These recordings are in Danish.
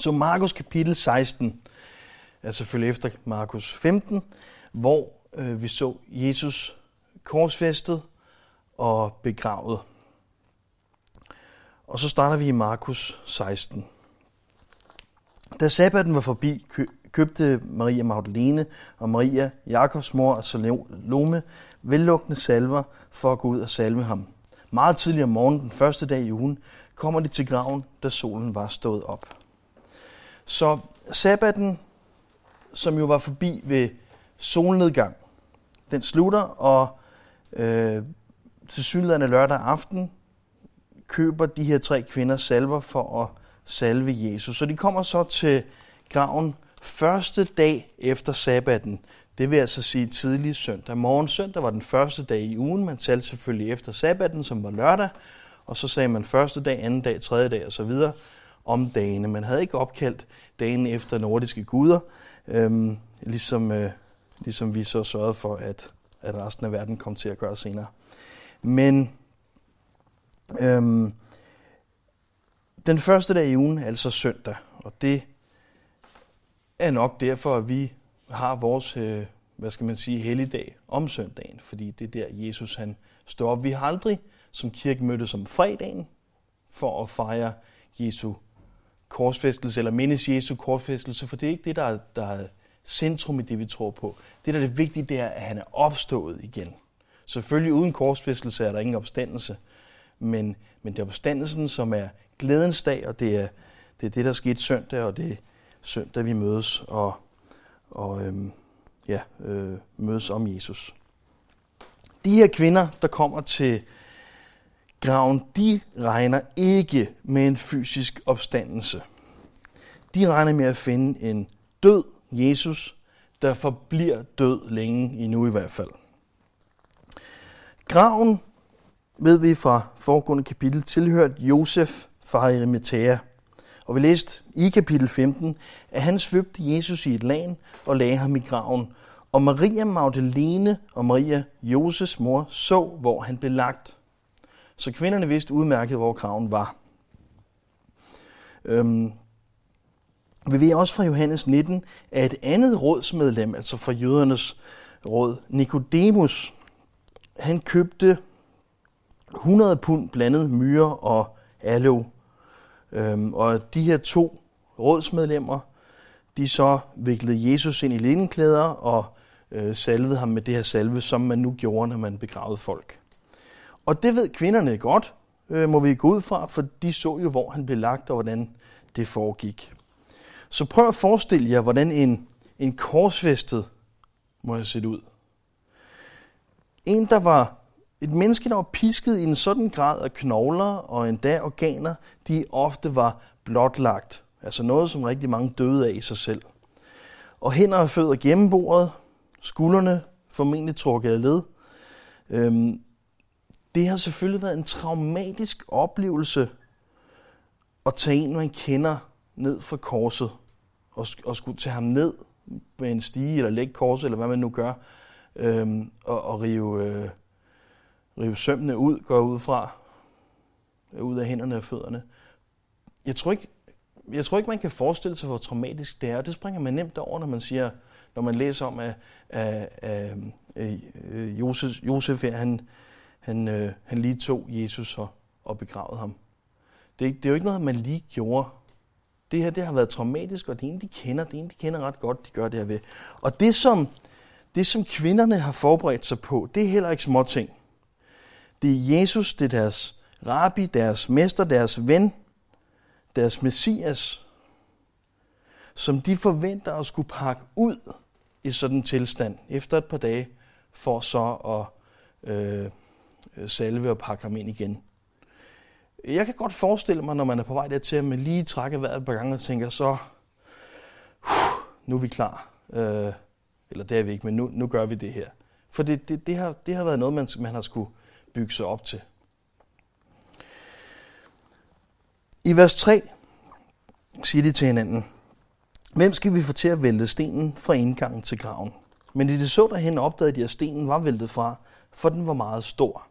Så Markus kapitel 16 er selvfølgelig efter Markus 15, hvor øh, vi så Jesus korsfæstet og begravet. Og så starter vi i Markus 16. Da sabbaten var forbi, købte Maria Magdalene og Maria, Jakobs mor og Salome, vellugtende salver for at gå ud og salve ham. Meget tidligere om morgenen, den første dag i ugen, kommer de til graven, da solen var stået op. Så sabbaten, som jo var forbi ved solnedgang, den slutter, og øh, til synligheden lørdag aften køber de her tre kvinder salver for at salve Jesus. Så de kommer så til graven første dag efter sabbaten. Det vil altså sige tidlig søndag morgen. Søndag var den første dag i ugen. Man talte selvfølgelig efter sabbaten, som var lørdag. Og så sagde man første dag, anden dag, tredje dag osv om dagene. Man havde ikke opkaldt dagen efter nordiske guder, øhm, ligesom, øh, ligesom vi så sørgede for, at, at resten af verden kom til at gøre senere. Men øhm, den første dag i ugen er altså søndag, og det er nok derfor, at vi har vores, øh, hvad skal man sige, helligdag om søndagen, fordi det er der, Jesus han står op. Vi har aldrig som kirke mødtes om fredagen for at fejre Jesu korsfæstelse, eller mindes Jesu korsfæstelse, for det er ikke det, der er, der er centrum i det, vi tror på. Det, der er det vigtige, det er, at han er opstået igen. Selvfølgelig uden korsfæstelse er der ingen opstandelse, men, men det er opstandelsen, som er glædens dag, og det er det, er det der skete søndag, og det er søndag, vi mødes og, og øhm, ja, øh, mødes om Jesus. De her kvinder, der kommer til graven, de regner ikke med en fysisk opstandelse. De regner med at finde en død Jesus, der forbliver død længe endnu i hvert fald. Graven, ved vi fra foregående kapitel, tilhørte Josef fra Arimathea. Og vi læste i kapitel 15, at han svøbte Jesus i et land og lagde ham i graven. Og Maria Magdalene og Maria, Josefs mor, så, hvor han blev lagt. Så kvinderne vidste udmærket, hvor kraven var. Øhm, vi ved også fra Johannes 19, at et andet rådsmedlem, altså fra jødernes råd, Nikodemus, han købte 100 pund blandet myre og aloe. Øhm, og de her to rådsmedlemmer, de så viklede Jesus ind i lindenklæder og øh, salvede ham med det her salve, som man nu gjorde, når man begravede folk. Og det ved kvinderne godt, øh, må vi gå ud fra, for de så jo, hvor han blev lagt og hvordan det foregik. Så prøv at forestille jer, hvordan en, en korsfæstet må have set ud. En, der var et menneske, der var pisket i en sådan grad af knogler og endda organer, de ofte var blotlagt. Altså noget, som rigtig mange døde af i sig selv. Og hænder og fødder gennembordet, skuldrene formentlig trukket af led. Øhm, det har selvfølgelig været en traumatisk oplevelse at tage en, man kender, ned fra korset og, og skulle tage ham ned med en stige eller lægge korset, eller hvad man nu gør, øhm, og, og rive, øh, rive sømmene ud, går ud fra, øh, ud af hænderne og fødderne. Jeg tror ikke, jeg tror ikke, man kan forestille sig, hvor traumatisk det er. Det springer man nemt over, når man siger, når man læser om, at, at, at, at Josef, Josef han, han, øh, han lige tog Jesus og, og begravede ham. Det, det er jo ikke noget, man lige gjorde. Det her det har været traumatisk, og det er en, de kender. Det er en, de kender ret godt, de gør det her ved. Og det som, det, som kvinderne har forberedt sig på, det er heller ikke små ting. Det er Jesus, det er deres rabbi, deres mester, deres ven, deres messias, som de forventer at skulle pakke ud i sådan en tilstand efter et par dage, for så at øh, Øh, salve og pakke ham ind igen. Jeg kan godt forestille mig, når man er på vej dertil, at man lige trækker vejret et par gange og tænker, så nu er vi klar. Øh, eller det er vi ikke, men nu, nu gør vi det her. For det, det, det, har, det har været noget, man, man har skulle bygge sig op til. I vers 3 siger de til hinanden, Hvem skal vi få til at vælte stenen fra indgangen til graven? Men i det så derhen opdagede de, at stenen var væltet fra, for den var meget stor.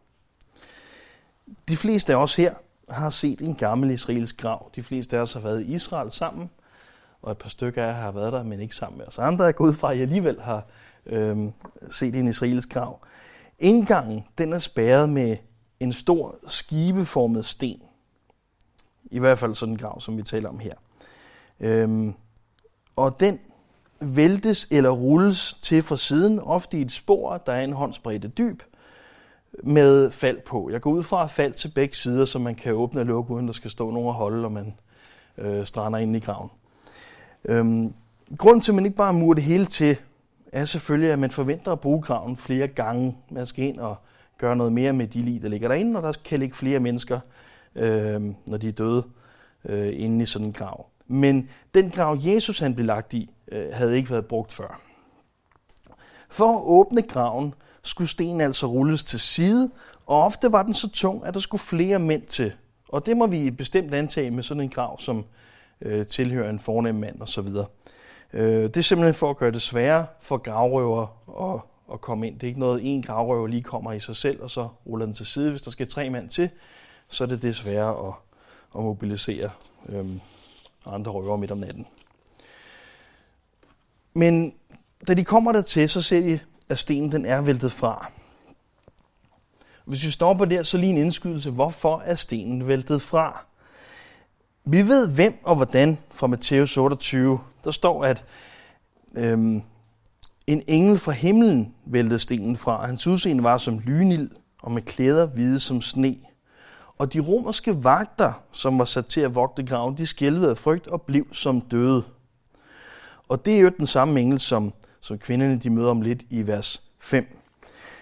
De fleste af os her har set en gammel israelsk grav. De fleste af os har været i Israel sammen. og et par stykker af jer har været der, men ikke sammen med os andre. Jeg går ud fra, at I alligevel har øh, set en israelsk grav. Indgangen den er spærret med en stor skibeformet sten. I hvert fald sådan en grav, som vi taler om her. Øhm, og den væltes eller rulles til fra siden, ofte i et spor, der er en håndsbredde dyb, med fald på. Jeg går ud fra fald til begge sider, så man kan åbne og lukke, uden der skal stå nogen og holde, og man øh, strander ind i graven. Øhm, grunden til, at man ikke bare murer det hele til, er selvfølgelig, at man forventer at bruge graven flere gange. Man skal ind og gøre noget mere med de lig, der ligger derinde, og der kan ligge flere mennesker, øh, når de er døde, øh, inde i sådan en grav. Men den grav, Jesus han blev lagt i, øh, havde ikke været brugt før. For at åbne graven, skulle stenen altså rulles til side, og ofte var den så tung, at der skulle flere mænd til. Og det må vi bestemt antage med sådan en grav, som øh, tilhører en fornem mand osv. Øh, det er simpelthen for at gøre det sværere for gravrøver at, at komme ind. Det er ikke noget, en gravrøver lige kommer i sig selv, og så ruller den til side. Hvis der skal tre mand til, så er det desværre at, at mobilisere øh, andre røver midt om natten. Men da de kommer der til, så ser de, at stenen den er væltet fra. Hvis vi stopper der, så lige en indskydelse. Hvorfor er stenen væltet fra? Vi ved hvem og hvordan fra Matthæus 28. Der står, at øhm, en engel fra himlen væltede stenen fra. Hans udseende var som lynild og med klæder hvide som sne. Og de romerske vagter, som var sat til at vogte graven, de skælvede af frygt og blev som døde. Og det er jo den samme engel, som, som kvinderne de møder om lidt i vers 5.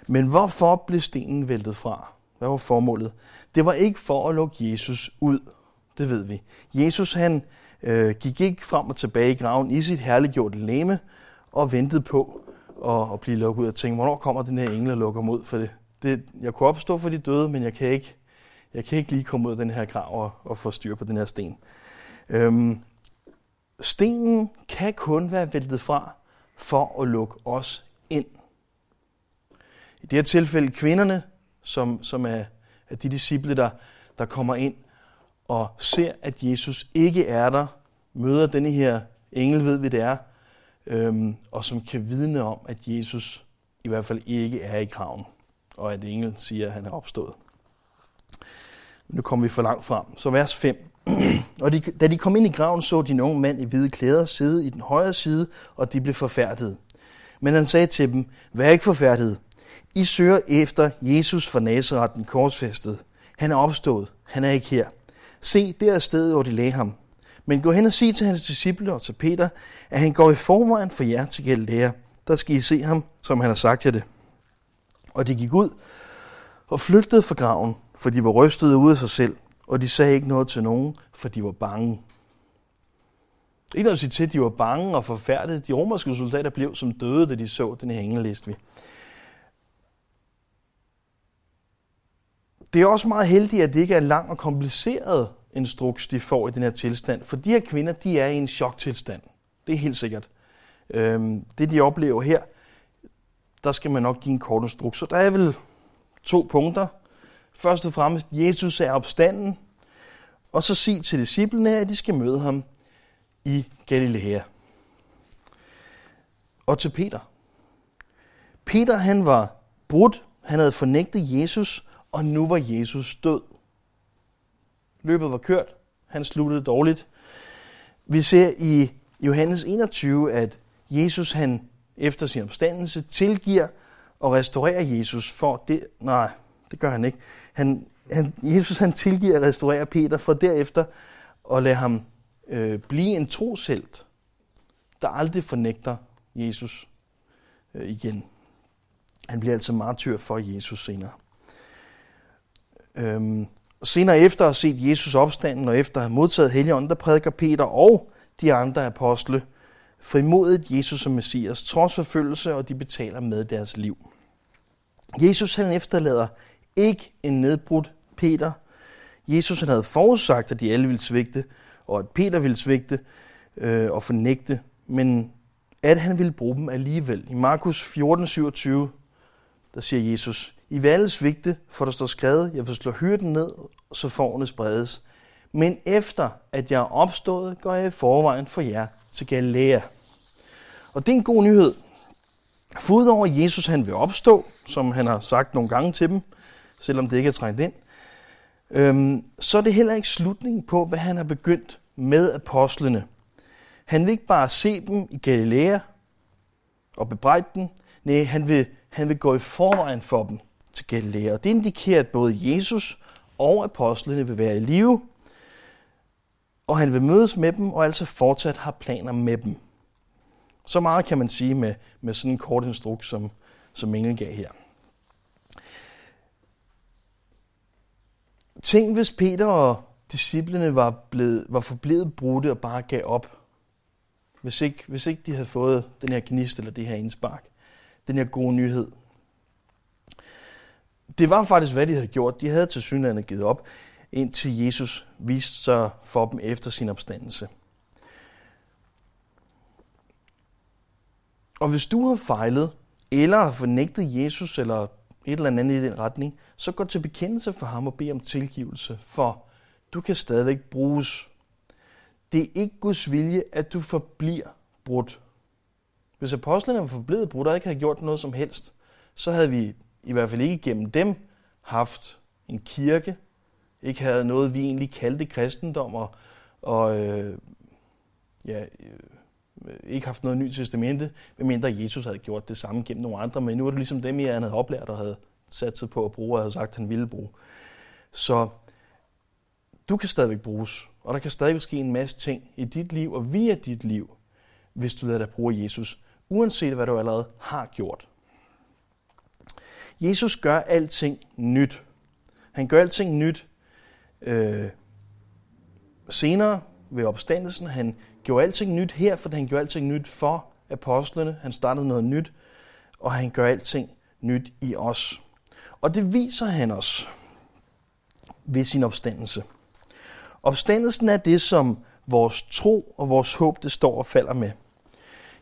Men hvorfor blev stenen væltet fra? Hvad var formålet? Det var ikke for at lukke Jesus ud. Det ved vi. Jesus han øh, gik ikke frem og tilbage i graven i sit herliggjorte læme og ventede på at, at blive lukket ud og tænkte, hvornår kommer den her engel og lukker mod? For det, det, jeg kunne opstå for de døde, men jeg kan ikke, jeg kan ikke lige komme ud af den her grav og, og få styr på den her sten. Øhm, stenen kan kun være væltet fra for at lukke os ind. I det her tilfælde kvinderne, som, som er, er de disciple, der, der kommer ind og ser, at Jesus ikke er der, møder denne her engel, ved vi det er, øhm, og som kan vidne om, at Jesus i hvert fald ikke er i graven, og at engel siger, at han er opstået. Nu kommer vi for langt frem. Så vers 5. og de, da de kom ind i graven, så de en ung mand i hvide klæder sidde i den højre side, og de blev forfærdet. Men han sagde til dem, vær ikke forfærdet. I søger efter Jesus fra Nazareth, den korsfæstede. Han er opstået. Han er ikke her. Se, det er stedet, hvor de lagde ham. Men gå hen og sig til hans disciple og til Peter, at han går i forvejen for jer til Galilea. Der skal I se ham, som han har sagt jer det. Og de gik ud og flygtede fra graven, for de var rystede ud af sig selv, og de sagde ikke noget til nogen, for de var bange. Ikke noget at sige til, at de var bange og forfærdede. De romerske soldater blev som døde, da de så den her engelist vi. Det er også meget heldigt, at det ikke er lang og kompliceret instruks, de får i den her tilstand. For de her kvinder, de er i en choktilstand. Det er helt sikkert. Øhm, det, de oplever her, der skal man nok give en kort instruks. Så der er vel to punkter. Først og fremmest, Jesus er opstanden. Og så sig til disciplene, at de skal møde ham i Galilea. Og til Peter. Peter han var brudt, han havde fornægtet Jesus, og nu var Jesus død. Løbet var kørt, han sluttede dårligt. Vi ser i Johannes 21, at Jesus han efter sin opstandelse tilgiver og restaurerer Jesus for det. Nej, det gør han ikke. Han, han, Jesus han tilgiver at restaurerer Peter for derefter at lade ham øh, blive en troshelt, der aldrig fornægter Jesus øh, igen. Han bliver altså martyr for Jesus senere. Øhm, senere efter at have set Jesus opstanden og efter at have modtaget Helligånden, der prædiker Peter og de andre apostle frimodigt Jesus som Messias, trods forfølgelse, og de betaler med deres liv. Jesus han efterlader ikke en nedbrudt Peter. Jesus han havde forudsagt, at de alle ville svigte, og at Peter ville svigte øh, og fornægte, men at han ville bruge dem alligevel. I Markus 14, 27, der siger Jesus, I vil alle svigte, for der står skrevet, jeg vil slå hyrden ned, så forne spredes. Men efter at jeg er opstået, går jeg i forvejen for jer til Galilea. Og det er en god nyhed. For udover Jesus han vil opstå, som han har sagt nogle gange til dem, selvom det ikke er trængt ind, øhm, så er det heller ikke slutningen på, hvad han har begyndt med apostlene. Han vil ikke bare se dem i Galilea og bebrejde dem. Nej, han vil, han vil gå i forvejen for dem til Galilea. Og det indikerer, at både Jesus og apostlene vil være i live, og han vil mødes med dem, og altså fortsat har planer med dem. Så meget kan man sige med, med sådan en kort instruks, som, som Engel gav her. Tænk, hvis Peter og disciplene var, blevet, var forblevet brudte og bare gav op. Hvis ikke, hvis ikke de havde fået den her gnist eller det her indspark. Den her gode nyhed. Det var faktisk, hvad de havde gjort. De havde til synligheden givet op, indtil Jesus viste sig for dem efter sin opstandelse. Og hvis du har fejlet, eller har fornægtet Jesus, eller et eller andet i den retning, så gå til bekendelse for ham og bed om tilgivelse, for du kan stadigvæk bruges. Det er ikke Guds vilje, at du forbliver brudt. Hvis apostlene var forblevet brudt og ikke havde gjort noget som helst, så havde vi i hvert fald ikke gennem dem haft en kirke, ikke havde noget, vi egentlig kaldte kristendom, og, og øh, ja, øh, ikke haft noget nyt testamente, medmindre Jesus havde gjort det samme gennem nogle andre, men nu er det ligesom dem, jeg havde oplært og havde sat sig på at bruge, og havde sagt, at han ville bruge. Så du kan stadigvæk bruges, og der kan stadigvæk ske en masse ting i dit liv og via dit liv, hvis du lader dig bruge Jesus, uanset hvad du allerede har gjort. Jesus gør alting nyt. Han gør alting nyt øh, senere ved opstandelsen. Han gjorde alting nyt her, for han gjorde alting nyt for apostlene. Han startede noget nyt, og han gør alting nyt i os. Og det viser han os ved sin opstandelse. Opstandelsen er det, som vores tro og vores håb, det står og falder med.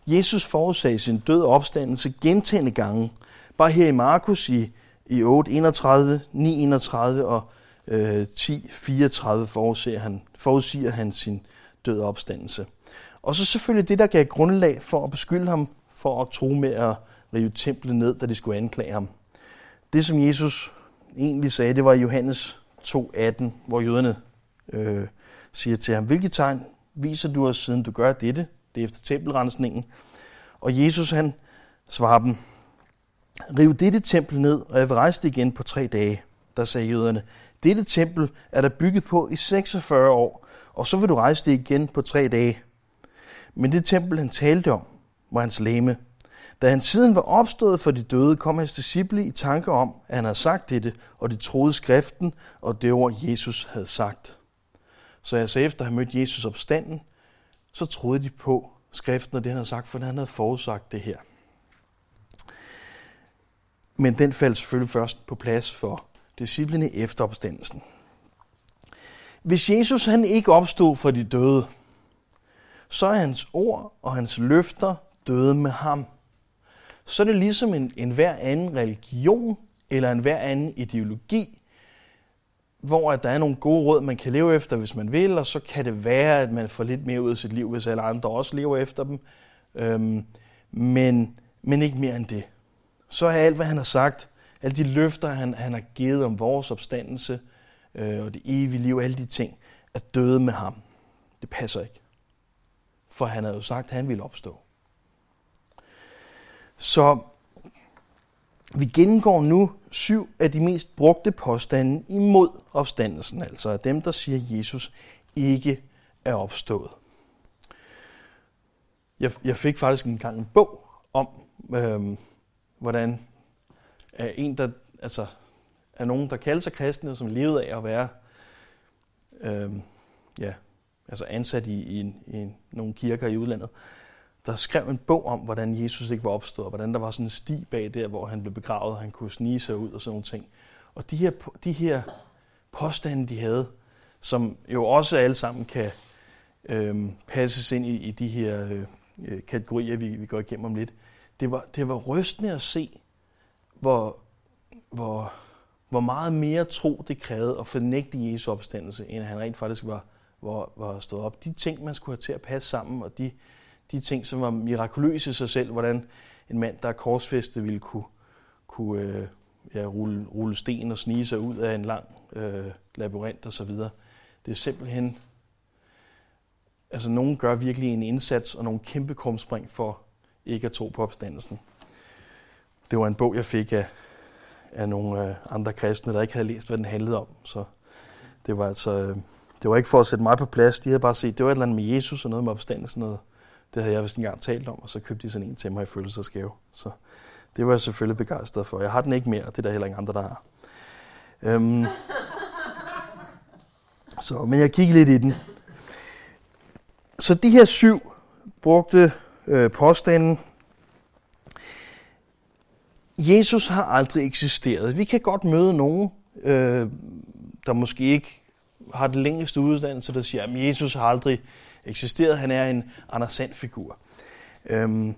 Jesus forudsagde sin død og opstandelse gentagende gange. Bare her i Markus i, i 8, 31, 9, 31 og øh, 10, 34 forudsiger han, forudsiger han sin død og opstandelse. Og så selvfølgelig det, der gav grundlag for at beskylde ham for at tro med at rive templet ned, da de skulle anklage ham. Det, som Jesus egentlig sagde, det var i Johannes 2.18, hvor jøderne øh, siger til ham, hvilket tegn viser du os, siden du gør dette? Det er efter tempelrensningen. Og Jesus han svarer dem, riv dette tempel ned, og jeg vil rejse det igen på tre dage. Der sagde jøderne, dette tempel er der bygget på i 46 år, og så vil du rejse det igen på tre dage. Men det tempel, han talte om, var hans læme. Da han siden var opstået for de døde, kom hans disciple i tanke om, at han havde sagt dette, og de troede skriften og det ord, Jesus havde sagt. Så altså efter at have mødt Jesus opstanden, så troede de på skriften og det, han havde sagt, for han havde forudsagt det her. Men den faldt selvfølgelig først på plads for disciplene efter opstandelsen. Hvis Jesus han ikke opstod for de døde, så er hans ord og hans løfter døde med ham. Så er det ligesom en, en hver anden religion eller en hver anden ideologi, hvor at der er nogle gode råd, man kan leve efter, hvis man vil, og så kan det være, at man får lidt mere ud af sit liv, hvis alle andre også lever efter dem. Øhm, men, men ikke mere end det. Så er alt, hvad han har sagt, alle de løfter, han, han har givet om vores opstandelse øh, og det evige liv, alle de ting, er døde med ham. Det passer ikke. For han havde jo sagt, at han ville opstå. Så vi gennemgår nu syv af de mest brugte påstande imod opstandelsen, altså af dem, der siger, at Jesus ikke er opstået. Jeg, jeg fik faktisk engang en bog om, øh, hvordan er en, der altså, er nogen, der kalder sig kristne, som levede af at være øh, ja, altså ansat i, i, i nogle kirker i udlandet, der skrev en bog om, hvordan Jesus ikke var opstået, og hvordan der var sådan en sti bag der, hvor han blev begravet, og han kunne snige sig ud og sådan nogle ting. Og de her, de her påstande, de havde, som jo også alle sammen kan øh, passes ind i, i de her øh, øh, kategorier, vi, vi går igennem om lidt, det var, det var rystende at se, hvor, hvor, hvor meget mere tro det krævede at fornægte Jesu opstandelse, end han rent faktisk var, var, var stået op. De ting, man skulle have til at passe sammen, og de, de ting, som var mirakuløse i sig selv, hvordan en mand, der er korsfæstet, ville kunne, kunne øh, ja, rulle, rulle sten og snige sig ud af en lang øh, labyrint osv. Det er simpelthen... Altså, nogen gør virkelig en indsats og nogle kæmpe krumspring for ikke at tro på opstandelsen. Det var en bog, jeg fik af, af nogle øh, andre kristne, der ikke havde læst, hvad den handlede om. Så det var altså... Øh, det var ikke for at sætte mig på plads. De havde bare set, det var et eller andet med Jesus og noget med opstandelsen. Noget. Det havde jeg vist engang talt om, og så købte de sådan en til mig i følelsesgave. Så det var jeg selvfølgelig begejstret for. Jeg har den ikke mere, og det er der heller ingen andre, der har. Øhm, så, men jeg kiggede lidt i den. Så de her syv brugte øh, påstanden. Jesus har aldrig eksisteret. Vi kan godt møde nogen, øh, der måske ikke har den længste uddannelse, der siger, at Jesus har aldrig eksisteret. Han er en Anders figur. Øhm,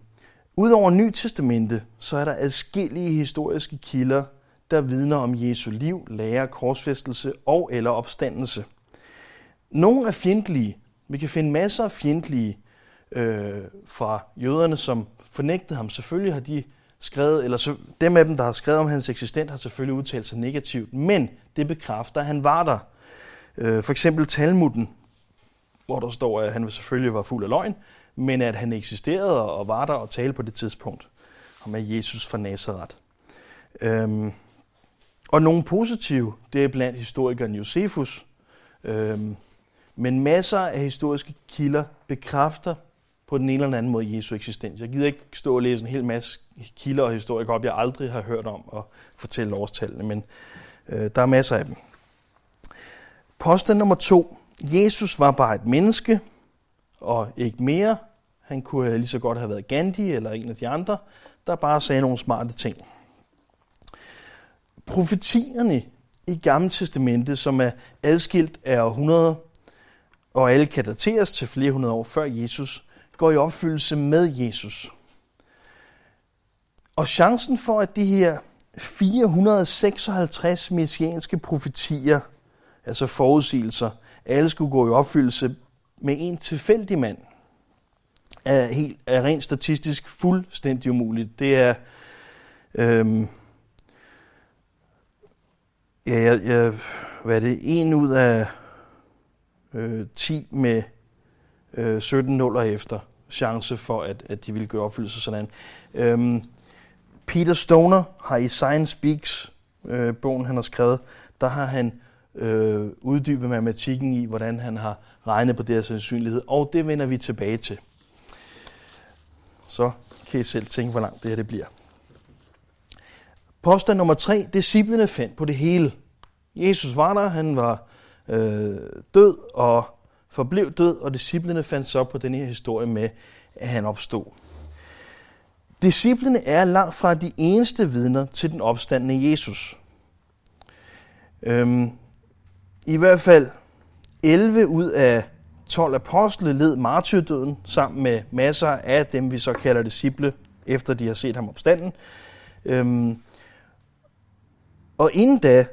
Udover Ny Testamente, så er der adskillige historiske kilder, der vidner om Jesu liv, lære, korsfæstelse og eller opstandelse. Nogle er fjendtlige. Vi kan finde masser af fjendtlige øh, fra jøderne, som fornægtede ham. Selvfølgelig har de skrevet, eller så, dem af dem, der har skrevet om hans eksistens, har selvfølgelig udtalt sig negativt, men det bekræfter, at han var der. Øh, for eksempel Talmuden, hvor der står, at han selvfølgelig var fuld af løgn, men at han eksisterede og var der og talte på det tidspunkt. Og med Jesus fra Nazareth. Øhm, og nogle positive, det er blandt historikeren Josefus. Øhm, men masser af historiske kilder bekræfter på den ene eller anden måde Jesu eksistens. Jeg gider ikke stå og læse en hel masse kilder og historikere op, jeg aldrig har hørt om og fortælle årstallene, men øh, der er masser af dem. Påstand nummer to. Jesus var bare et menneske, og ikke mere. Han kunne lige så godt have været Gandhi eller en af de andre, der bare sagde nogle smarte ting. Profetierne i Gamle Testamentet, som er adskilt af århundreder, og alle kan dateres til flere hundrede år før Jesus, går i opfyldelse med Jesus. Og chancen for, at de her 456 messianske profetier, altså forudsigelser, alle skulle gå i opfyldelse med en tilfældig mand, er, helt, er rent statistisk fuldstændig umuligt. Det er... Øhm, ja, jeg, jeg, hvad er det? En ud af øh, 10 med øh, 17 nuller efter chance for, at, at de ville gøre opfyldelse sådan. Øhm, Peter Stoner har i Science Speaks, øh, bogen han har skrevet, der har han øh, uddybe matematikken i, hvordan han har regnet på det her sandsynlighed, og det vender vi tilbage til så kan I selv tænke, hvor langt det her det bliver. Påstand nummer tre, disciplene fandt på det hele. Jesus var der, han var øh, død og forblev død, og disciplene fandt så på den her historie med, at han opstod. Disciplene er langt fra de eneste vidner til den opstandende Jesus. Øhm, i hvert fald 11 ud af 12 apostle led martyrdøden sammen med masser af dem, vi så kalder disciple, efter de har set ham opstanden. Øhm, og inden da,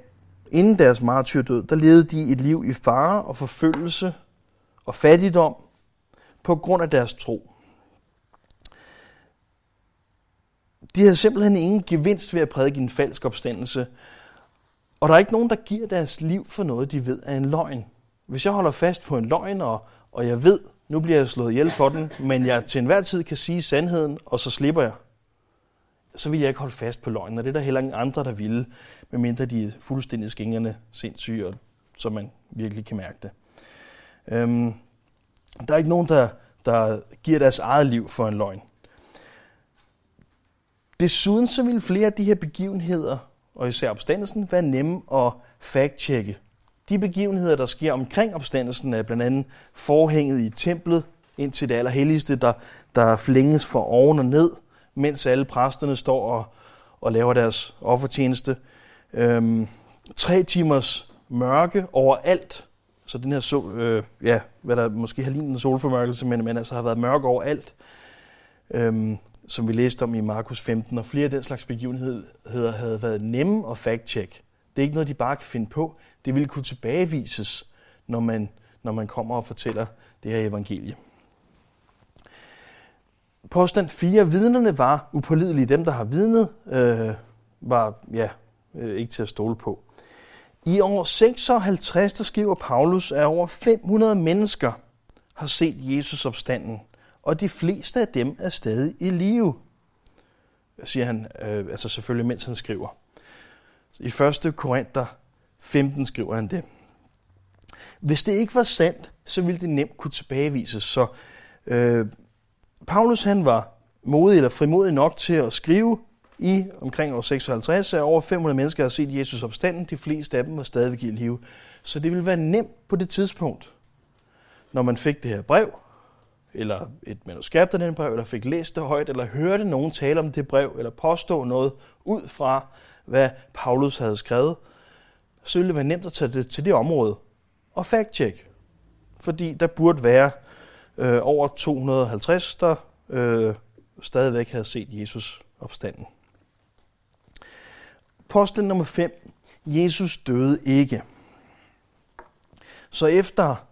inden deres martyrdød, der levede de et liv i fare og forfølgelse og fattigdom på grund af deres tro. De havde simpelthen ingen gevinst ved at prædike en falsk opstandelse, og der er ikke nogen, der giver deres liv for noget, de ved er en løgn. Hvis jeg holder fast på en løgn, og, og jeg ved, nu bliver jeg slået ihjel for den, men jeg til enhver tid kan sige sandheden, og så slipper jeg, så vil jeg ikke holde fast på løgnen. Og det er der heller ingen andre, der ville, medmindre de er fuldstændig skængerne sindssyge, og så man virkelig kan mærke det. Øhm, der er ikke nogen, der, der giver deres eget liv for en løgn. Desuden så vil flere af de her begivenheder, og især opstandelsen, være nemme at fact-checke. De begivenheder, der sker omkring opstandelsen, er blandt andet forhænget i templet ind til det allerhelligste, der, der flænges fra oven og ned, mens alle præsterne står og, og laver deres offertjeneste. Øhm, tre timers mørke overalt. Så den her, så, øh, ja, hvad der måske har lignet en solformørkelse, men, men altså har været mørk overalt. Øhm, som vi læste om i Markus 15, og flere af den slags begivenheder havde været nemme at fact-check. Det er ikke noget, de bare kan finde på. Det ville kunne tilbagevises, når man, når man kommer og fortæller det her evangelie. Påstand 4. Vidnerne var upålidelige. Dem, der har vidnet, øh, var ja, øh, ikke til at stole på. I år 56, der skriver Paulus, at over 500 mennesker har set Jesus opstanden, og de fleste af dem er stadig i live, siger han, øh, altså selvfølgelig mens han skriver. I 1. Korinther 15 skriver han det. Hvis det ikke var sandt, så ville det nemt kunne tilbagevises. Så øh, Paulus han var modig eller frimodig nok til at skrive i omkring år 56, at over 500 mennesker har set Jesus opstanden. De fleste af dem var stadigvæk i live. Så det ville være nemt på det tidspunkt, når man fik det her brev, eller et manuskript af den brev, eller fik læst det højt, eller hørte nogen tale om det brev, eller påstå noget ud fra, hvad Paulus havde skrevet, så ville det være nemt at tage det til det område og fact-check. Fordi der burde være øh, over 250, der øh, stadigvæk havde set Jesus opstanden. Posten nummer 5. Jesus døde ikke. Så efter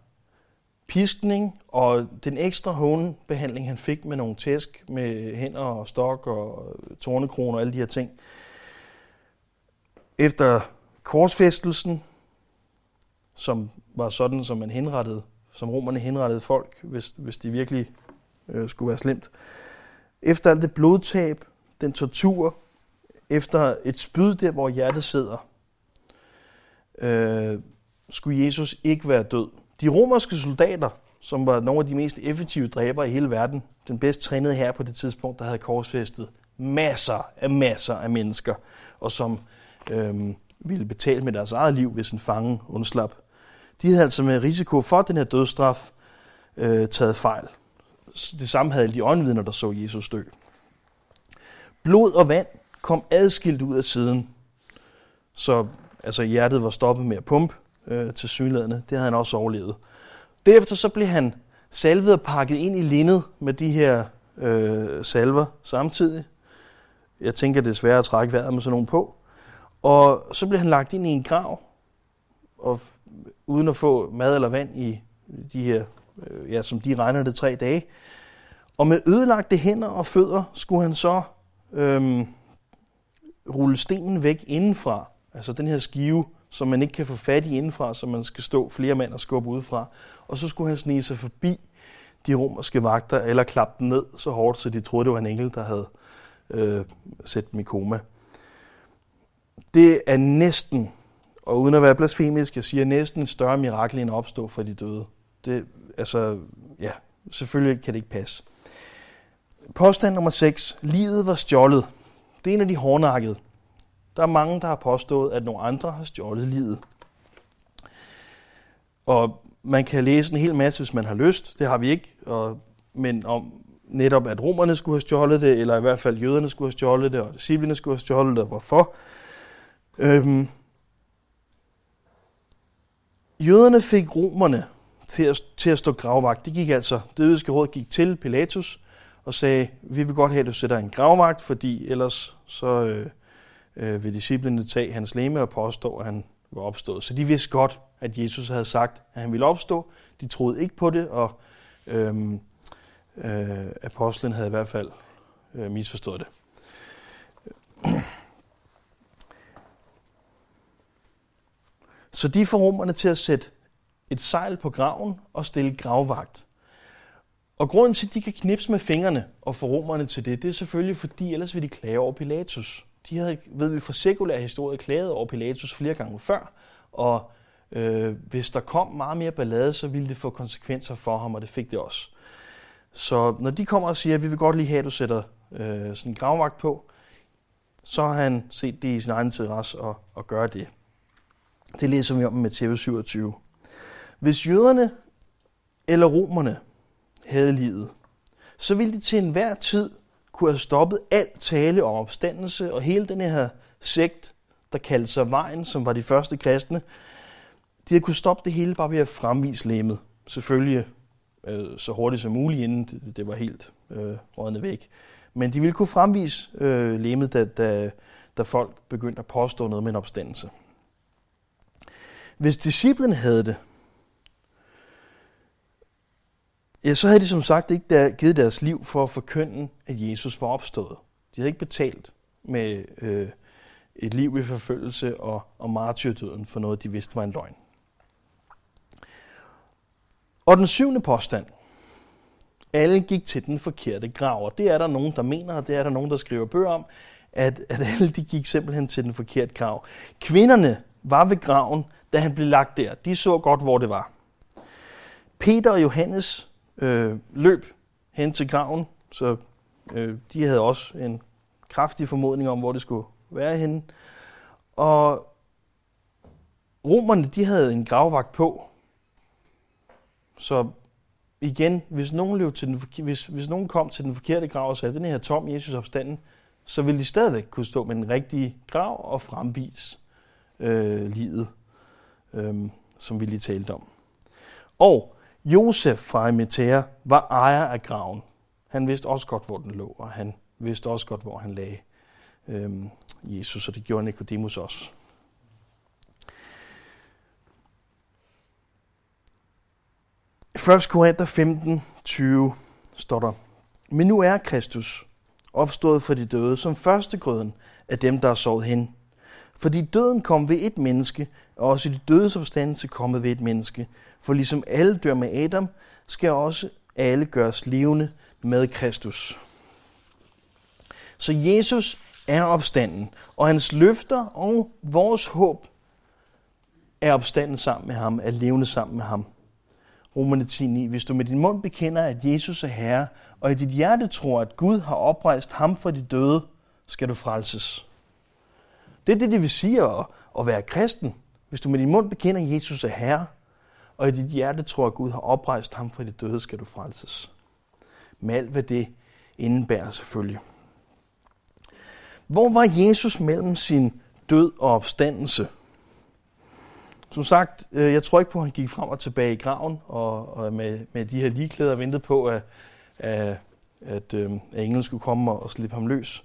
piskning og den ekstra hånebehandling, han fik med nogle tæsk med hænder og stok og tornekroner og alle de her ting, efter korsfæstelsen, som var sådan, som man henrettede, som romerne henrettede folk, hvis, hvis de virkelig øh, skulle være slemt. Efter alt det blodtab, den tortur, efter et spyd der, hvor hjertet sidder, øh, skulle Jesus ikke være død. De romerske soldater, som var nogle af de mest effektive dræbere i hele verden, den bedst trænede her på det tidspunkt, der havde korsfæstet masser af masser af mennesker, og som øhm, ville betale med deres eget liv, hvis en fange undslap. De havde altså med risiko for den her dødsstraf øh, taget fejl. Det samme havde de åndvidner, der så Jesus dø. Blod og vand kom adskilt ud af siden, så altså, hjertet var stoppet med at pumpe øh, til synlædende. Det havde han også overlevet. Derefter så blev han salvet og pakket ind i lindet med de her øh, salver samtidig. Jeg tænker, det er svært at trække vejret med sådan nogen på. Og så blev han lagt ind i en grav, og uden at få mad eller vand i de her, øh, ja, som de regner det, tre dage. Og med ødelagte hænder og fødder skulle han så øhm, rulle stenen væk indenfra. Altså den her skive, som man ikke kan få fat i indenfra, så man skal stå flere mand og skubbe udefra. Og så skulle han snige sig forbi de romerske vagter, eller klappe den ned så hårdt, så de troede, det var en engel, der havde øh, sat dem i koma. Det er næsten, og uden at være blasfemisk, jeg siger næsten en større mirakel end at opstå fra de døde. Det, altså, ja, selvfølgelig kan det ikke passe. Påstand nummer 6. Livet var stjålet. Det er en af de hårdnakkede. Der er mange, der har påstået, at nogle andre har stjålet livet. Og man kan læse en hel masse, hvis man har lyst. Det har vi ikke. Og, men om netop, at romerne skulle have stjålet det, eller i hvert fald jøderne skulle have stjålet det, og disciplene skulle have stjålet det, og hvorfor. Øhm, jøderne fik romerne til at, til at stå gravvagt. Det gik altså, det jødiske råd gik til Pilatus og sagde, vi vil godt have, at du sætter en gravvagt, fordi ellers så øh, øh, vil disciplene tage hans læme og påstå, at han var opstået. Så de vidste godt, at Jesus havde sagt, at han ville opstå. De troede ikke på det, og øhm, øh, apostlen havde i hvert fald øh, misforstået det. Så de får romerne til at sætte et sejl på graven og stille gravvagt. Og grunden til, at de kan knipse med fingrene og få romerne til det, det er selvfølgelig, fordi ellers vil de klage over Pilatus. De havde, ved vi fra sekulær historie, klaget over Pilatus flere gange før, og øh, hvis der kom meget mere ballade, så ville det få konsekvenser for ham, og det fik det også. Så når de kommer og siger, at vi vil godt lige have, at du sætter øh, sådan en gravvagt på, så har han set det i sin egen interesse og, og gøre det. Det læser vi om i Matthæus 27. Hvis jøderne eller romerne havde livet, så ville de til enhver tid kunne have stoppet alt tale om opstandelse og hele den her sekt, der kaldte sig Vejen, som var de første kristne. De havde kunne stoppe det hele bare ved at fremvise lemmet. Selvfølgelig øh, så hurtigt som muligt, inden det, det var helt øh, rådne væk. Men de ville kunne fremvise øh, lemmet, da, da, da folk begyndte at påstå noget med en opstandelse. Hvis disciplen havde det, ja, så havde de som sagt ikke der, givet deres liv for at forkynde, at Jesus var opstået. De havde ikke betalt med øh, et liv i forfølgelse og, og martyrdøden for noget, de vidste var en løgn. Og den syvende påstand. Alle gik til den forkerte grav, og det er der nogen, der mener, og det er der nogen, der skriver bøger om, at, at alle de gik simpelthen til den forkerte grav. Kvinderne var ved graven, da han blev lagt der. De så godt, hvor det var. Peter og Johannes øh, løb hen til graven, så øh, de havde også en kraftig formodning om, hvor det skulle være henne. Og romerne, de havde en gravvagt på. Så igen, hvis nogen, løb til den, hvis, hvis nogen kom til den forkerte grav og sagde, den her tom Jesus opstanden, så ville de stadigvæk kunne stå med den rigtige grav og fremvise øh, livet, øh, som vi lige talte om. Og Josef fra Arimathea var ejer af graven. Han vidste også godt, hvor den lå, og han vidste også godt, hvor han lagde øhm, Jesus, og det gjorde Nikodemus også. I 1. Korinther 15, 20 står der, Men nu er Kristus opstået fra de døde som førstegrøden af dem, der er sovet hen. Fordi døden kom ved et menneske, og også de dødes opstandelse kommet ved et menneske. For ligesom alle dør med Adam, skal også alle gøres levende med Kristus. Så Jesus er opstanden, og hans løfter og vores håb er opstanden sammen med ham, er levende sammen med ham. Romerne 10.9. Hvis du med din mund bekender, at Jesus er Herre, og i dit hjerte tror, at Gud har oprejst ham fra de døde, skal du frelses. Det er det, det vil sige at, at være kristen. Hvis du med din mund bekender, at Jesus er Herre, og i dit hjerte tror, at Gud har oprejst ham fra de døde, skal du frelses. Med alt, hvad det indebærer selvfølgelig. Hvor var Jesus mellem sin død og opstandelse? Som sagt, øh, jeg tror ikke på, at han gik frem og tilbage i graven, og, og med, med de her ligeklæder ventede på, at, at, at, øh, at englen skulle komme og, og slippe ham løs.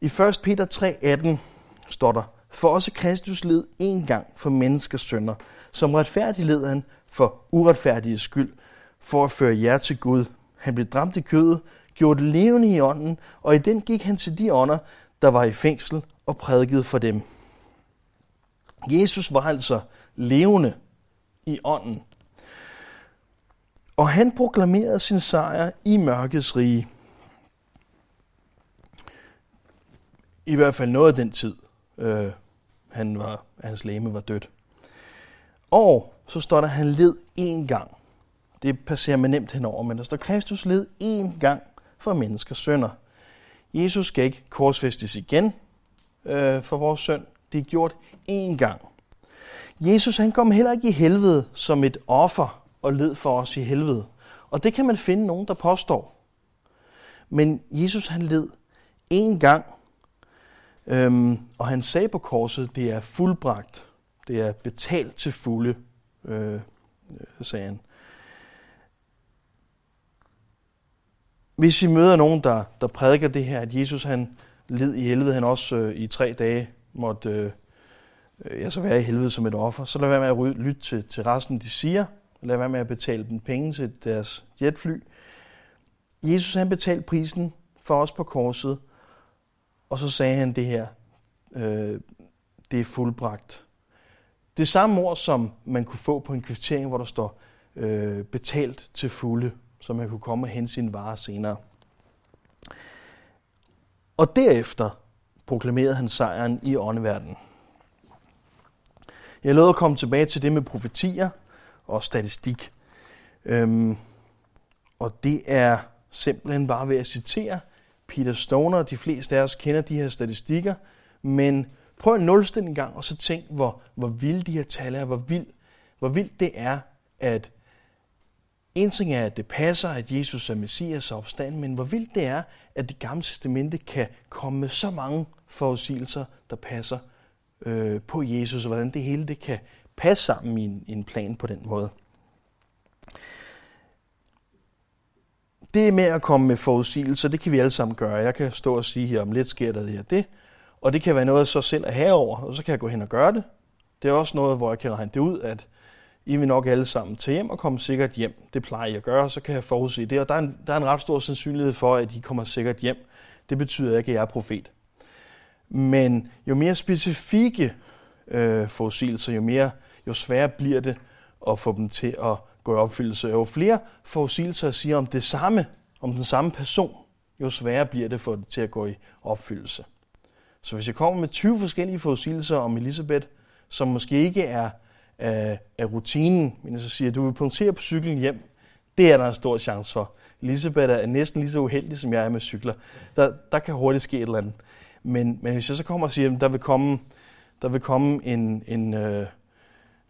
I 1. Peter 3:18 står der, For også Kristus led en gang for menneskers sønder. Som retfærdig led han for uretfærdige skyld, for at føre jer til Gud. Han blev dræbt i kødet, gjort levende i ånden, og i den gik han til de ånder, der var i fængsel, og prædikede for dem. Jesus var altså levende i ånden. Og han proklamerede sin sejr i mørkets rige. I hvert fald noget af den tid, øh, han var, hans læme var dødt. Og så står der, at han led én gang. Det passerer man nemt henover, men der står, Kristus led én gang for menneskers sønder. Jesus skal ikke korsfæstes igen øh, for vores søn. Det er gjort én gang. Jesus han kom heller ikke i helvede som et offer og led for os i helvede. Og det kan man finde nogen, der påstår. Men Jesus han led én gang, øhm, og han sagde på korset, det er fuldbragt. Det er betalt til fulde, øh, øh, sagde han. Hvis I møder nogen, der, der prædiker det her, at Jesus han led i helvede, han også øh, i tre dage måtte øh, jeg ja, så være i helvede som et offer, så lad være med at lytte til, til resten, de siger. Lad være med at betale dem penge til deres jetfly. Jesus han betalte prisen for os på korset, og så sagde han det her, øh, det er fuldbragt. Det er samme ord, som man kunne få på en kvittering, hvor der står øh, betalt til fulde, så man kunne komme og hente sin vare senere. Og derefter proklamerede han sejren i åndeverdenen. Jeg lovede at komme tilbage til det med profetier og statistik. Øhm, og det er simpelthen bare ved at citere Peter Stoner. De fleste af os kender de her statistikker, men prøv at nulstille en gang, og så tænk, hvor, hvor vilde de her tal er, hvor vildt hvor vild det er, at en ting er, at det passer, at Jesus er Messias og opstand, men hvor vildt det er, at det gamle testamente kan komme med så mange forudsigelser, der passer øh, på Jesus, og hvordan det hele det kan passe sammen i en, i en plan på den måde. Det med at komme med forudsigelser, det kan vi alle sammen gøre. Jeg kan stå og sige her, om lidt sker der det her det, og det kan være noget så selv er herover, og så kan jeg gå hen og gøre det. Det er også noget, hvor jeg kan regne det ud, at I vil nok alle sammen tage hjem og komme sikkert hjem. Det plejer jeg at gøre, så kan jeg forudse det. Og der er, en, der er en ret stor sandsynlighed for, at I kommer sikkert hjem. Det betyder ikke, at jeg er profet. Men jo mere specifikke øh, forudsigelser, jo, mere, jo sværere bliver det at få dem til at gå i opfyldelse. Jo flere forudsigelser siger om det samme, om den samme person, jo sværere bliver det for det til at gå i opfyldelse. Så hvis jeg kommer med 20 forskellige forudsigelser om Elisabeth, som måske ikke er af, øh, af rutinen, men så siger, at du vil punktere på cyklen hjem, det er der en stor chance for. Elisabeth er næsten lige så uheldig, som jeg er med cykler. Der, der kan hurtigt ske et eller andet. Men, men hvis jeg så kommer og siger, at der vil komme, der vil komme en, en øh,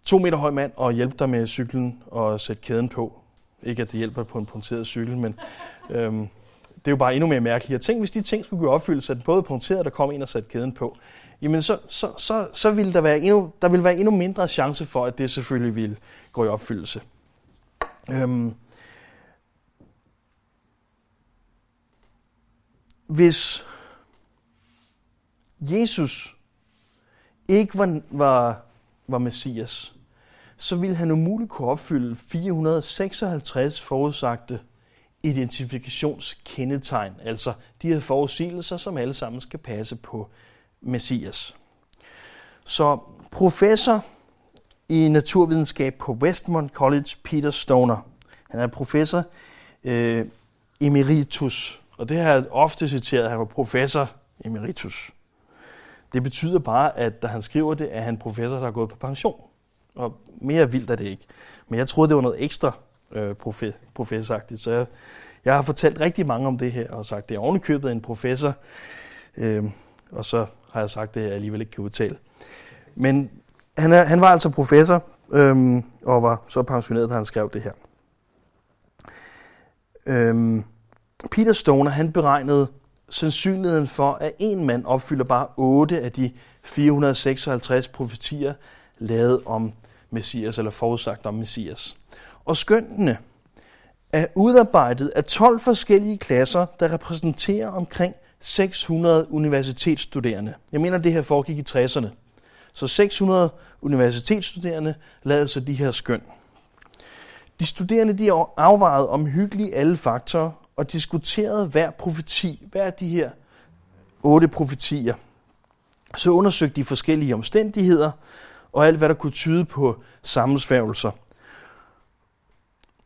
to meter høj mand og hjælpe dig med cyklen og sætte kæden på. Ikke at det hjælper på en punkteret cykel, men øhm, det er jo bare endnu mere mærkeligt. Jeg tænk, hvis de ting skulle gå opfyldt, at både punkteret og der kom en og satte kæden på, jamen så, så, så, så ville der være endnu, der ville være endnu mindre chance for, at det selvfølgelig ville gå i opfyldelse. Øhm, hvis Jesus ikke var, var, var Messias, så ville han umuligt kunne opfylde 456 forudsagte identifikationskendetegn, altså de her forudsigelser, som alle sammen skal passe på Messias. Så professor i naturvidenskab på Westmont College, Peter Stoner, han er professor øh, emeritus, og det har jeg ofte citeret, at han var professor emeritus. Det betyder bare, at da han skriver det, er han professor, der er gået på pension. Og mere vildt er det ikke. Men jeg troede, det var noget ekstra øh, professoragtigt, så jeg, jeg har fortalt rigtig mange om det her, og sagt, det er ovenikøbet af en professor, øh, og så har jeg sagt det, jeg alligevel ikke kan udtale. Men han, er, han var altså professor, øh, og var så pensioneret, da han skrev det her. Øh, Peter Stoner, han beregnede sandsynligheden for, at en mand opfylder bare 8 af de 456 profetier, lavet om Messias, eller forudsagt om Messias. Og skøntene er udarbejdet af 12 forskellige klasser, der repræsenterer omkring 600 universitetsstuderende. Jeg mener, det her foregik i 60'erne. Så 600 universitetsstuderende lavede så de her skøn. De studerende de afvejede omhyggeligt alle faktorer og diskuterede hver profeti, hver af de her otte profetier. Så undersøgte de forskellige omstændigheder og alt, hvad der kunne tyde på sammensværgelser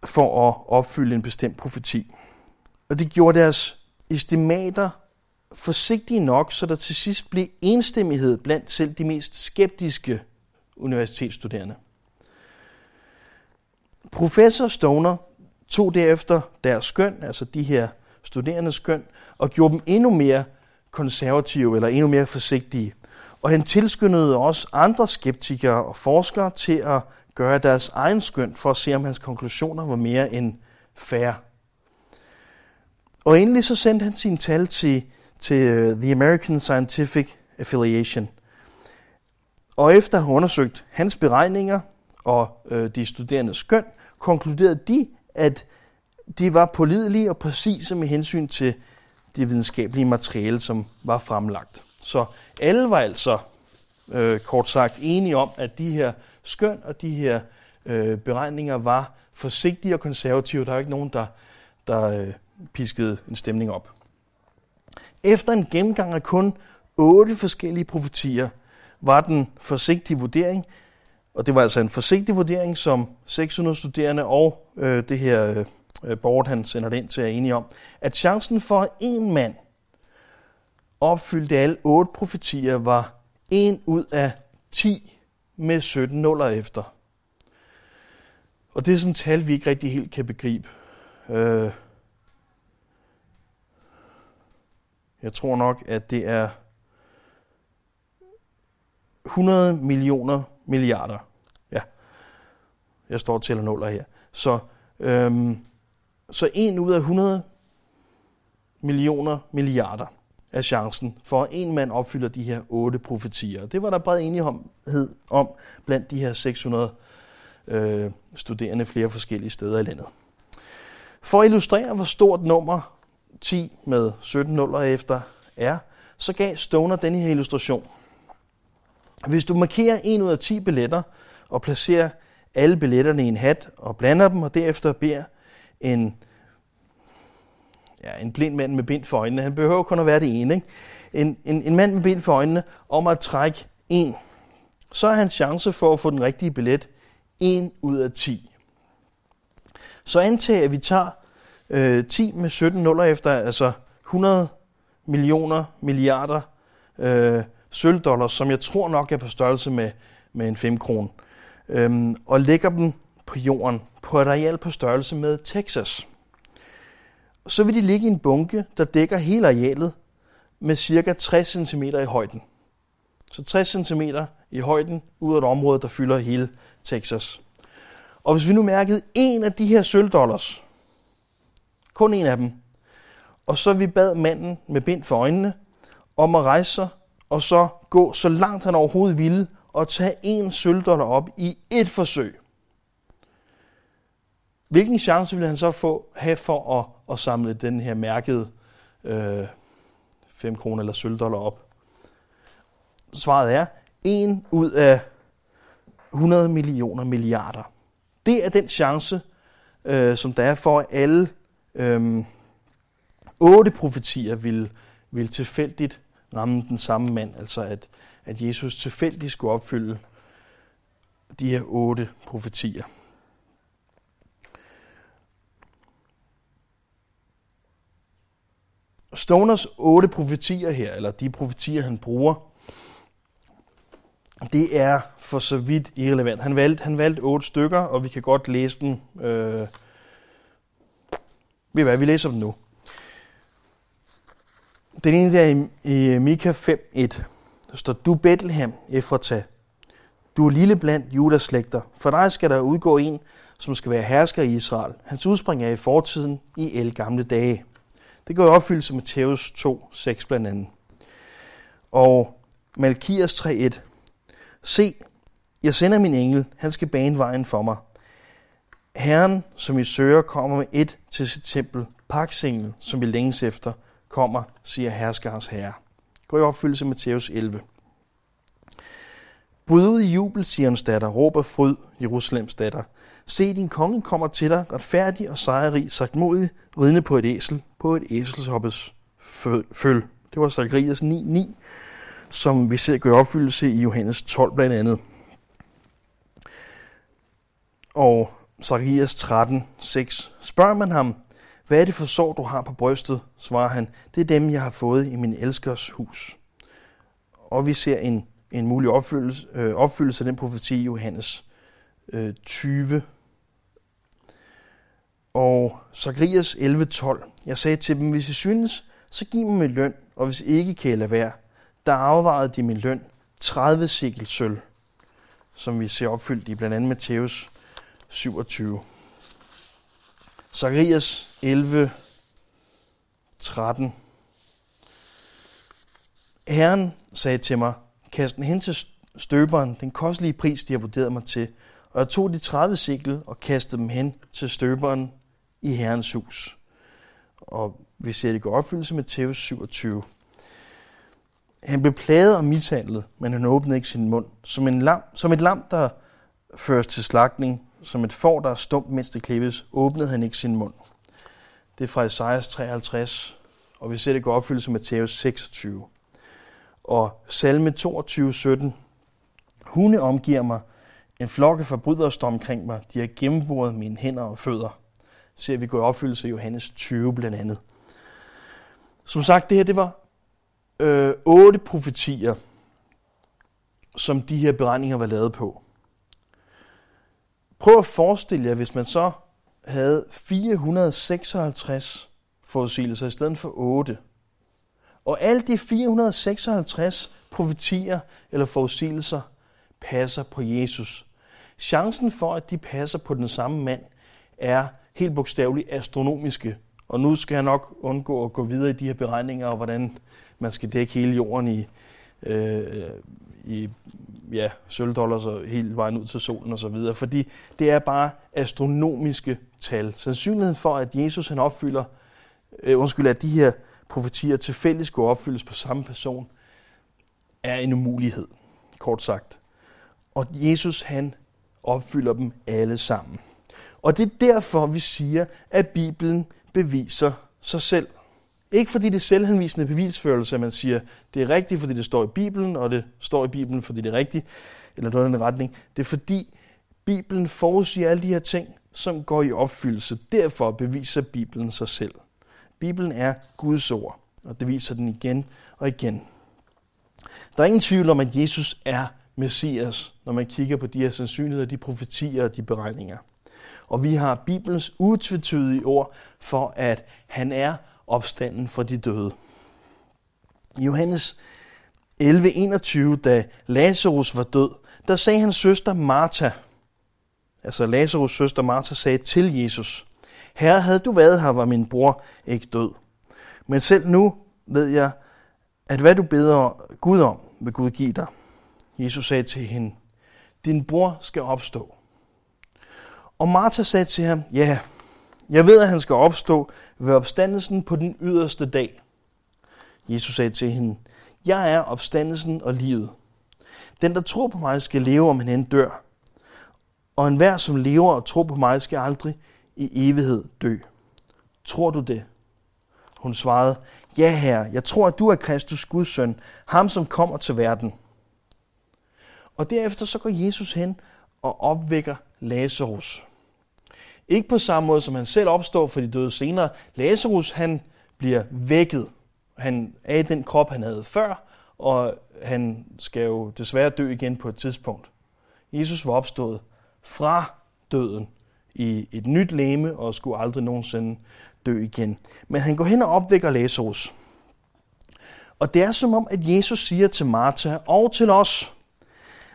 for at opfylde en bestemt profeti. Og det gjorde deres estimater forsigtige nok, så der til sidst blev enstemmighed blandt selv de mest skeptiske universitetsstuderende. Professor Stoner tog derefter deres skøn, altså de her studerendes skøn, og gjorde dem endnu mere konservative eller endnu mere forsigtige. Og han tilskyndede også andre skeptikere og forskere til at gøre deres egen skøn for at se, om hans konklusioner var mere end fair. Og endelig så sendte han sine tal til, til øh, The American Scientific Affiliation. Og efter at have undersøgt hans beregninger og øh, de studerendes skøn, konkluderede de, at de var pålidelige og præcise med hensyn til det videnskabelige materiale, som var fremlagt. Så alle var altså øh, kort sagt enige om, at de her skøn og de her øh, beregninger var forsigtige og konservative. Der er ikke nogen, der, der øh, piskede en stemning op. Efter en gennemgang af kun otte forskellige profetier, var den forsigtige vurdering, og det var altså en forsigtig vurdering, som 600 studerende og øh, det her øh, øh, board, han sender det ind til, er enige om, at chancen for, at en mand opfyldte alle otte profetier, var en ud af 10 med 17 nuller efter. Og det er sådan et tal, vi ikke rigtig helt kan begribe. Øh, jeg tror nok, at det er 100 millioner milliarder. Ja, jeg står til at nuller her. Så, øhm, så en ud af 100 millioner milliarder er chancen for, at en mand opfylder de her otte profetier. Det var der bred enighed om blandt de her 600 øh, studerende flere forskellige steder i landet. For at illustrere, hvor stort nummer 10 med 17 nuller efter er, så gav Stoner denne her illustration. Hvis du markerer en ud af 10 billetter og placerer alle billetterne i en hat og blander dem, og derefter beder en, ja, en blind mand med bind for øjnene, han behøver kun at være det ene, ikke? En, en, en mand med bind for øjnene om at trække en. Så er hans chance for at få den rigtige billet 1 ud af 10. Så antag, at vi tager øh, 10 med 17 nuller efter, altså 100 millioner milliarder øh, sølvdollars, som jeg tror nok er på størrelse med, med en 5 kron, øhm, og lægger dem på jorden på et areal på størrelse med Texas. Så vil de ligge i en bunke, der dækker hele arealet med cirka 60 cm i højden. Så 60 cm i højden ud af et område, der fylder hele Texas. Og hvis vi nu mærkede en af de her sølvdollars, kun en af dem, og så vi bad manden med bind for øjnene om at rejse sig, og så gå så langt han overhovedet ville, og tage en sølvdollar op i et forsøg. Hvilken chance ville han så få have for at, at samle den her mærkede øh, 5 kroner eller sølvdollar op? Svaret er 1 ud af 100 millioner milliarder. Det er den chance, øh, som der er for, at alle øh, otte profetier vil, vil tilfældigt ramme den samme mand. Altså at, at Jesus tilfældigt skulle opfylde de her otte profetier. Stoners otte profetier her, eller de profetier, han bruger, det er for så vidt irrelevant. Han valgte, han valgte otte stykker, og vi kan godt læse dem. Øh, ved hvad, vi læser dem nu. Den ene der i, i Mika 5.1, der står, Du Bethlehem, Efrata, du er lille blandt Judas slægter. For dig skal der udgå en, som skal være hersker i Israel. Hans udspring er i fortiden i el gamle dage. Det går i opfyldelse med Matthæus 2.6 blandt andet. Og Malkias 3.1. Se, jeg sender min engel, han skal bane vejen for mig. Herren, som I søger, kommer med et til sit tempel. Paksengel, som vi længes efter, kommer, siger herskers herre. Gå i opfyldelse med Matthæus 11. Bryd ud i jubel, Sions datter, råber fryd, Jerusalems datter. Se, din konge kommer til dig, retfærdig og sejrig, sagt modig, ridende på et æsel, på et æselshoppes føl. Det var Zacharias 9.9, som vi ser gøre opfyldelse i Johannes 12 blandt andet. Og Zacharias 13.6. Spørger man ham, hvad er det for sår, du har på brystet? svarer han, det er dem, jeg har fået i min elskers hus. Og vi ser en, en mulig opfyldelse, øh, opfyldelse af den profeti i Johannes øh, 20. Og Zacharias 11.12. Jeg sagde til dem, hvis I synes, så giv mig min løn, og hvis ikke kan jeg lade være. Der afvejede de min løn 30 sikkel sølv, som vi ser opfyldt i blandt andet Matthæus 27. Zacharias 11, 13. Herren sagde til mig, kast den hen til støberen, den kostelige pris, de har vurderet mig til, og jeg tog de 30 sikkel og kastede dem hen til støberen i Herrens hus. Og vi ser det gå opfyldelse med Matthæus 27. Han blev plaget og mishandlet, men han åbnede ikke sin mund. Som, en lam, som et lam, der føres til slagtning, som et får, der er stumt, mens det klippes, åbnede han ikke sin mund. Det er fra Esajas 53, og vi ser det gå opfyldt i Matthæus 26. Og salme 22, 17. Hunde omgiver mig, en flokke forbrydere står omkring mig, de har gennemboret mine hænder og fødder. Ser vi gå i opfyldelse af Johannes 20 blandt andet. Som sagt, det her det var øh, otte profetier, som de her beregninger var lavet på. Prøv at forestille jer, hvis man så havde 456 forudsigelser i stedet for 8. Og alle de 456 profetier eller forudsigelser passer på Jesus. Chancen for, at de passer på den samme mand, er helt bogstaveligt astronomiske. Og nu skal jeg nok undgå at gå videre i de her beregninger, og hvordan man skal dække hele jorden i, øh, i ja, sølvdollars og hele vejen ud til solen og så videre, fordi det er bare astronomiske tal. Sandsynligheden for, at Jesus han opfylder, øh, undskyld, at de her profetier tilfældigt skulle opfyldes på samme person, er en umulighed, kort sagt. Og Jesus han opfylder dem alle sammen. Og det er derfor, vi siger, at Bibelen beviser sig selv. Ikke fordi det er selvhenvisende bevisførelse, at man siger, det er rigtigt, fordi det står i Bibelen, og det står i Bibelen, fordi det er rigtigt, eller noget i den retning. Det er fordi Bibelen forudsiger alle de her ting, som går i opfyldelse. Derfor beviser Bibelen sig selv. Bibelen er Guds ord, og det viser den igen og igen. Der er ingen tvivl om, at Jesus er Messias, når man kigger på de her sandsynligheder, de profetier og de beregninger. Og vi har Bibelens utvetydige ord for, at han er opstanden fra de døde. I Johannes 11.21, da Lazarus var død, der sagde hans søster Martha, altså Lazarus søster Martha sagde til Jesus, Herre, havde du været her, var min bror ikke død. Men selv nu ved jeg, at hvad du beder Gud om, vil Gud give dig. Jesus sagde til hende, din bror skal opstå. Og Martha sagde til ham, ja, jeg ved, at han skal opstå ved opstandelsen på den yderste dag. Jesus sagde til hende, jeg er opstandelsen og livet. Den, der tror på mig, skal leve, om han end dør. Og enhver, som lever og tror på mig, skal aldrig i evighed dø. Tror du det? Hun svarede, ja herre, jeg tror, at du er Kristus Guds søn, ham som kommer til verden. Og derefter så går Jesus hen og opvækker Lazarus. Ikke på samme måde, som han selv opstår for de døde senere. Lazarus, han bliver vækket. Han er i den krop, han havde før, og han skal jo desværre dø igen på et tidspunkt. Jesus var opstået fra døden i et nyt læme og skulle aldrig nogensinde dø igen. Men han går hen og opvækker Lazarus. Og det er som om, at Jesus siger til Martha og til os,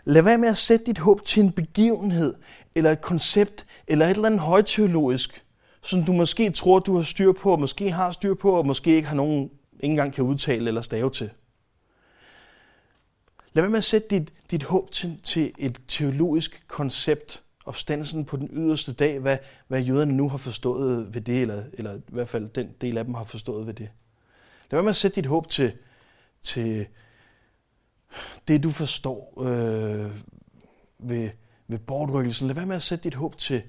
lad være med at sætte dit håb til en begivenhed, eller et koncept, eller et eller andet højteologisk, som du måske tror, du har styr på, og måske har styr på, og måske ikke har nogen, ikke engang kan udtale eller stave til. Lad være med at sætte dit, dit håb til, til et teologisk koncept, opstandelsen på den yderste dag, hvad, hvad jøderne nu har forstået ved det, eller, eller i hvert fald den del af dem har forstået ved det. Lad være med at sætte dit håb til, til det, du forstår øh, ved, ved bortrykkelsen. Lad være med at sætte dit håb til,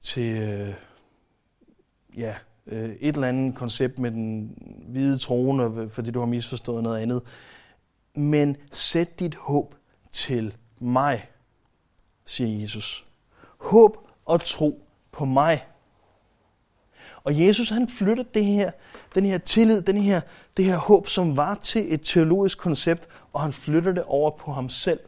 til øh, ja, øh, et eller andet koncept med den hvide trone, fordi du har misforstået noget andet. Men sæt dit håb til mig, siger Jesus. Håb og tro på mig. Og Jesus han flytter det her, den her tillid, den her, det her håb, som var til et teologisk koncept, og han flytter det over på ham selv.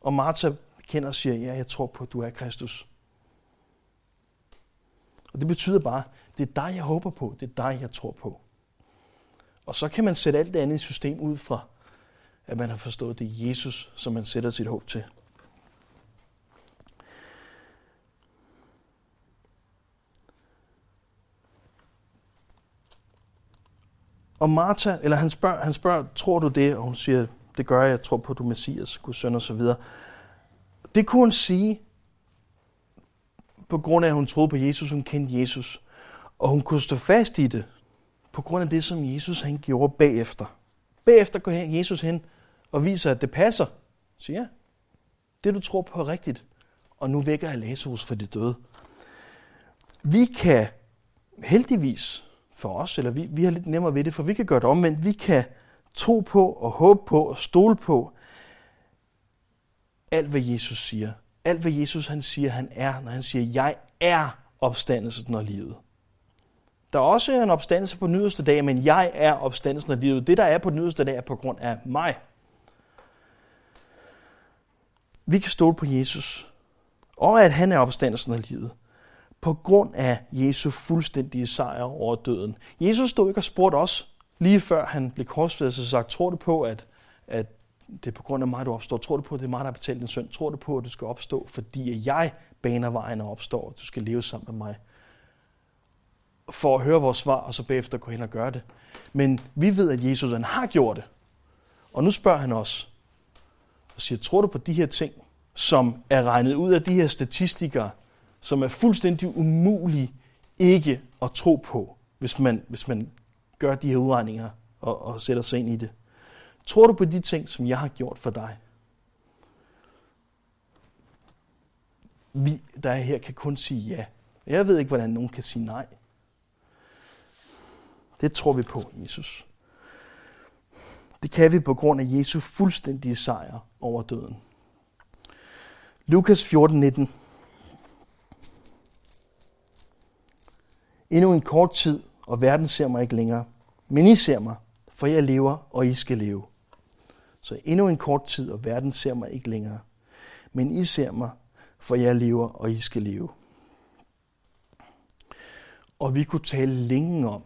Og Martha kender og siger, ja, jeg tror på, at du er Kristus. Og det betyder bare, det er dig, jeg håber på, det er dig, jeg tror på. Og så kan man sætte alt det andet i system ud fra, at man har forstået, det er Jesus, som man sætter sit håb til. Og Martha, eller han spørger, han spørger, tror du det? Og hun siger, det gør jeg, jeg tror på, at du er Messias, Guds søn og så videre. Det kunne hun sige, på grund af, at hun troede på Jesus, hun kendte Jesus. Og hun kunne stå fast i det, på grund af det, som Jesus han gjorde bagefter. Bagefter går Jesus hen og viser, at det passer. Så ja, det du tror på er rigtigt. Og nu vækker jeg Lazarus for de døde. Vi kan heldigvis for os, eller vi, vi har lidt nemmere ved det, for vi kan gøre det omvendt. Vi kan tro på og håbe på og stole på alt, hvad Jesus siger. Alt, hvad Jesus han siger, han er, når han siger, jeg er opstandelsen og livet. Der er også en opstandelse på den yderste dag, men jeg er opstandelsen og livet. Det, der er på den yderste dag, er på grund af mig. Vi kan stole på Jesus, og at han er opstandelsen af livet, på grund af Jesu fuldstændige sejr over døden. Jesus stod ikke og spurgte os, lige før han blev korsfæstet, og sagt, tror du på, at, at det er på grund af mig, du opstår? Tror du på, at det er mig, der har betalt din søn? Tror du på, at du skal opstå, fordi jeg baner vejen og opstår, og du skal leve sammen med mig? for at høre vores svar, og så bagefter gå hen og gøre det. Men vi ved, at Jesus han har gjort det. Og nu spørger han os, og siger, tror du på de her ting, som er regnet ud af de her statistikere, som er fuldstændig umulige ikke at tro på, hvis man, hvis man gør de her udregninger og, og sætter sig ind i det. Tror du på de ting, som jeg har gjort for dig? vi, der er her, kan kun sige ja. Jeg ved ikke, hvordan nogen kan sige nej. Det tror vi på, Jesus. Det kan vi på grund af Jesu fuldstændige sejr over døden. Lukas 14, 19. Endnu en kort tid, og verden ser mig ikke længere. Men I ser mig, for jeg lever, og I skal leve. Så endnu en kort tid, og verden ser mig ikke længere. Men I ser mig, for jeg lever, og I skal leve. Og vi kunne tale længe om,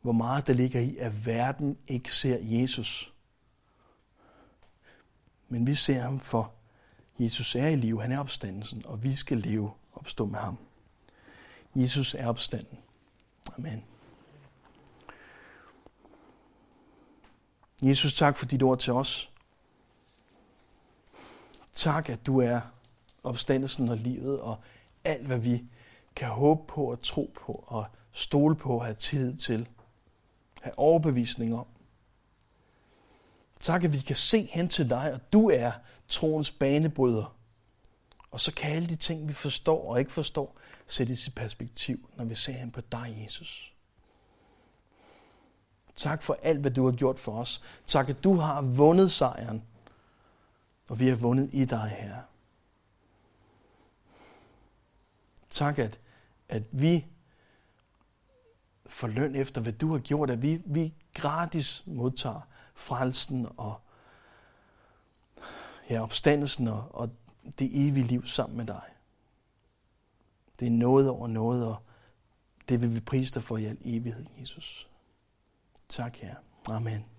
hvor meget der ligger i, at verden ikke ser Jesus. Men vi ser ham for, Jesus er i live, han er opstandelsen, og vi skal leve opstå med ham. Jesus er opstanden. Amen. Jesus, tak for dit ord til os. Tak, at du er opstandelsen og livet, og alt, hvad vi kan håbe på og tro på og stole på og have tillid til. Have overbevisning om. Tak, at vi kan se hen til dig, og du er troens banebryder. Og så kan alle de ting, vi forstår og ikke forstår, sættes i perspektiv, når vi ser hen på dig, Jesus. Tak for alt, hvad du har gjort for os. Tak, at du har vundet sejren, og vi har vundet i dig, Herre. Tak, at, at vi får løn efter, hvad du har gjort, at vi, vi gratis modtager frelsen og ja, opstandelsen og, og det evige liv sammen med dig. Det er noget over noget, og det vil vi prise dig for i al evighed, Jesus. Tak, her. Amen.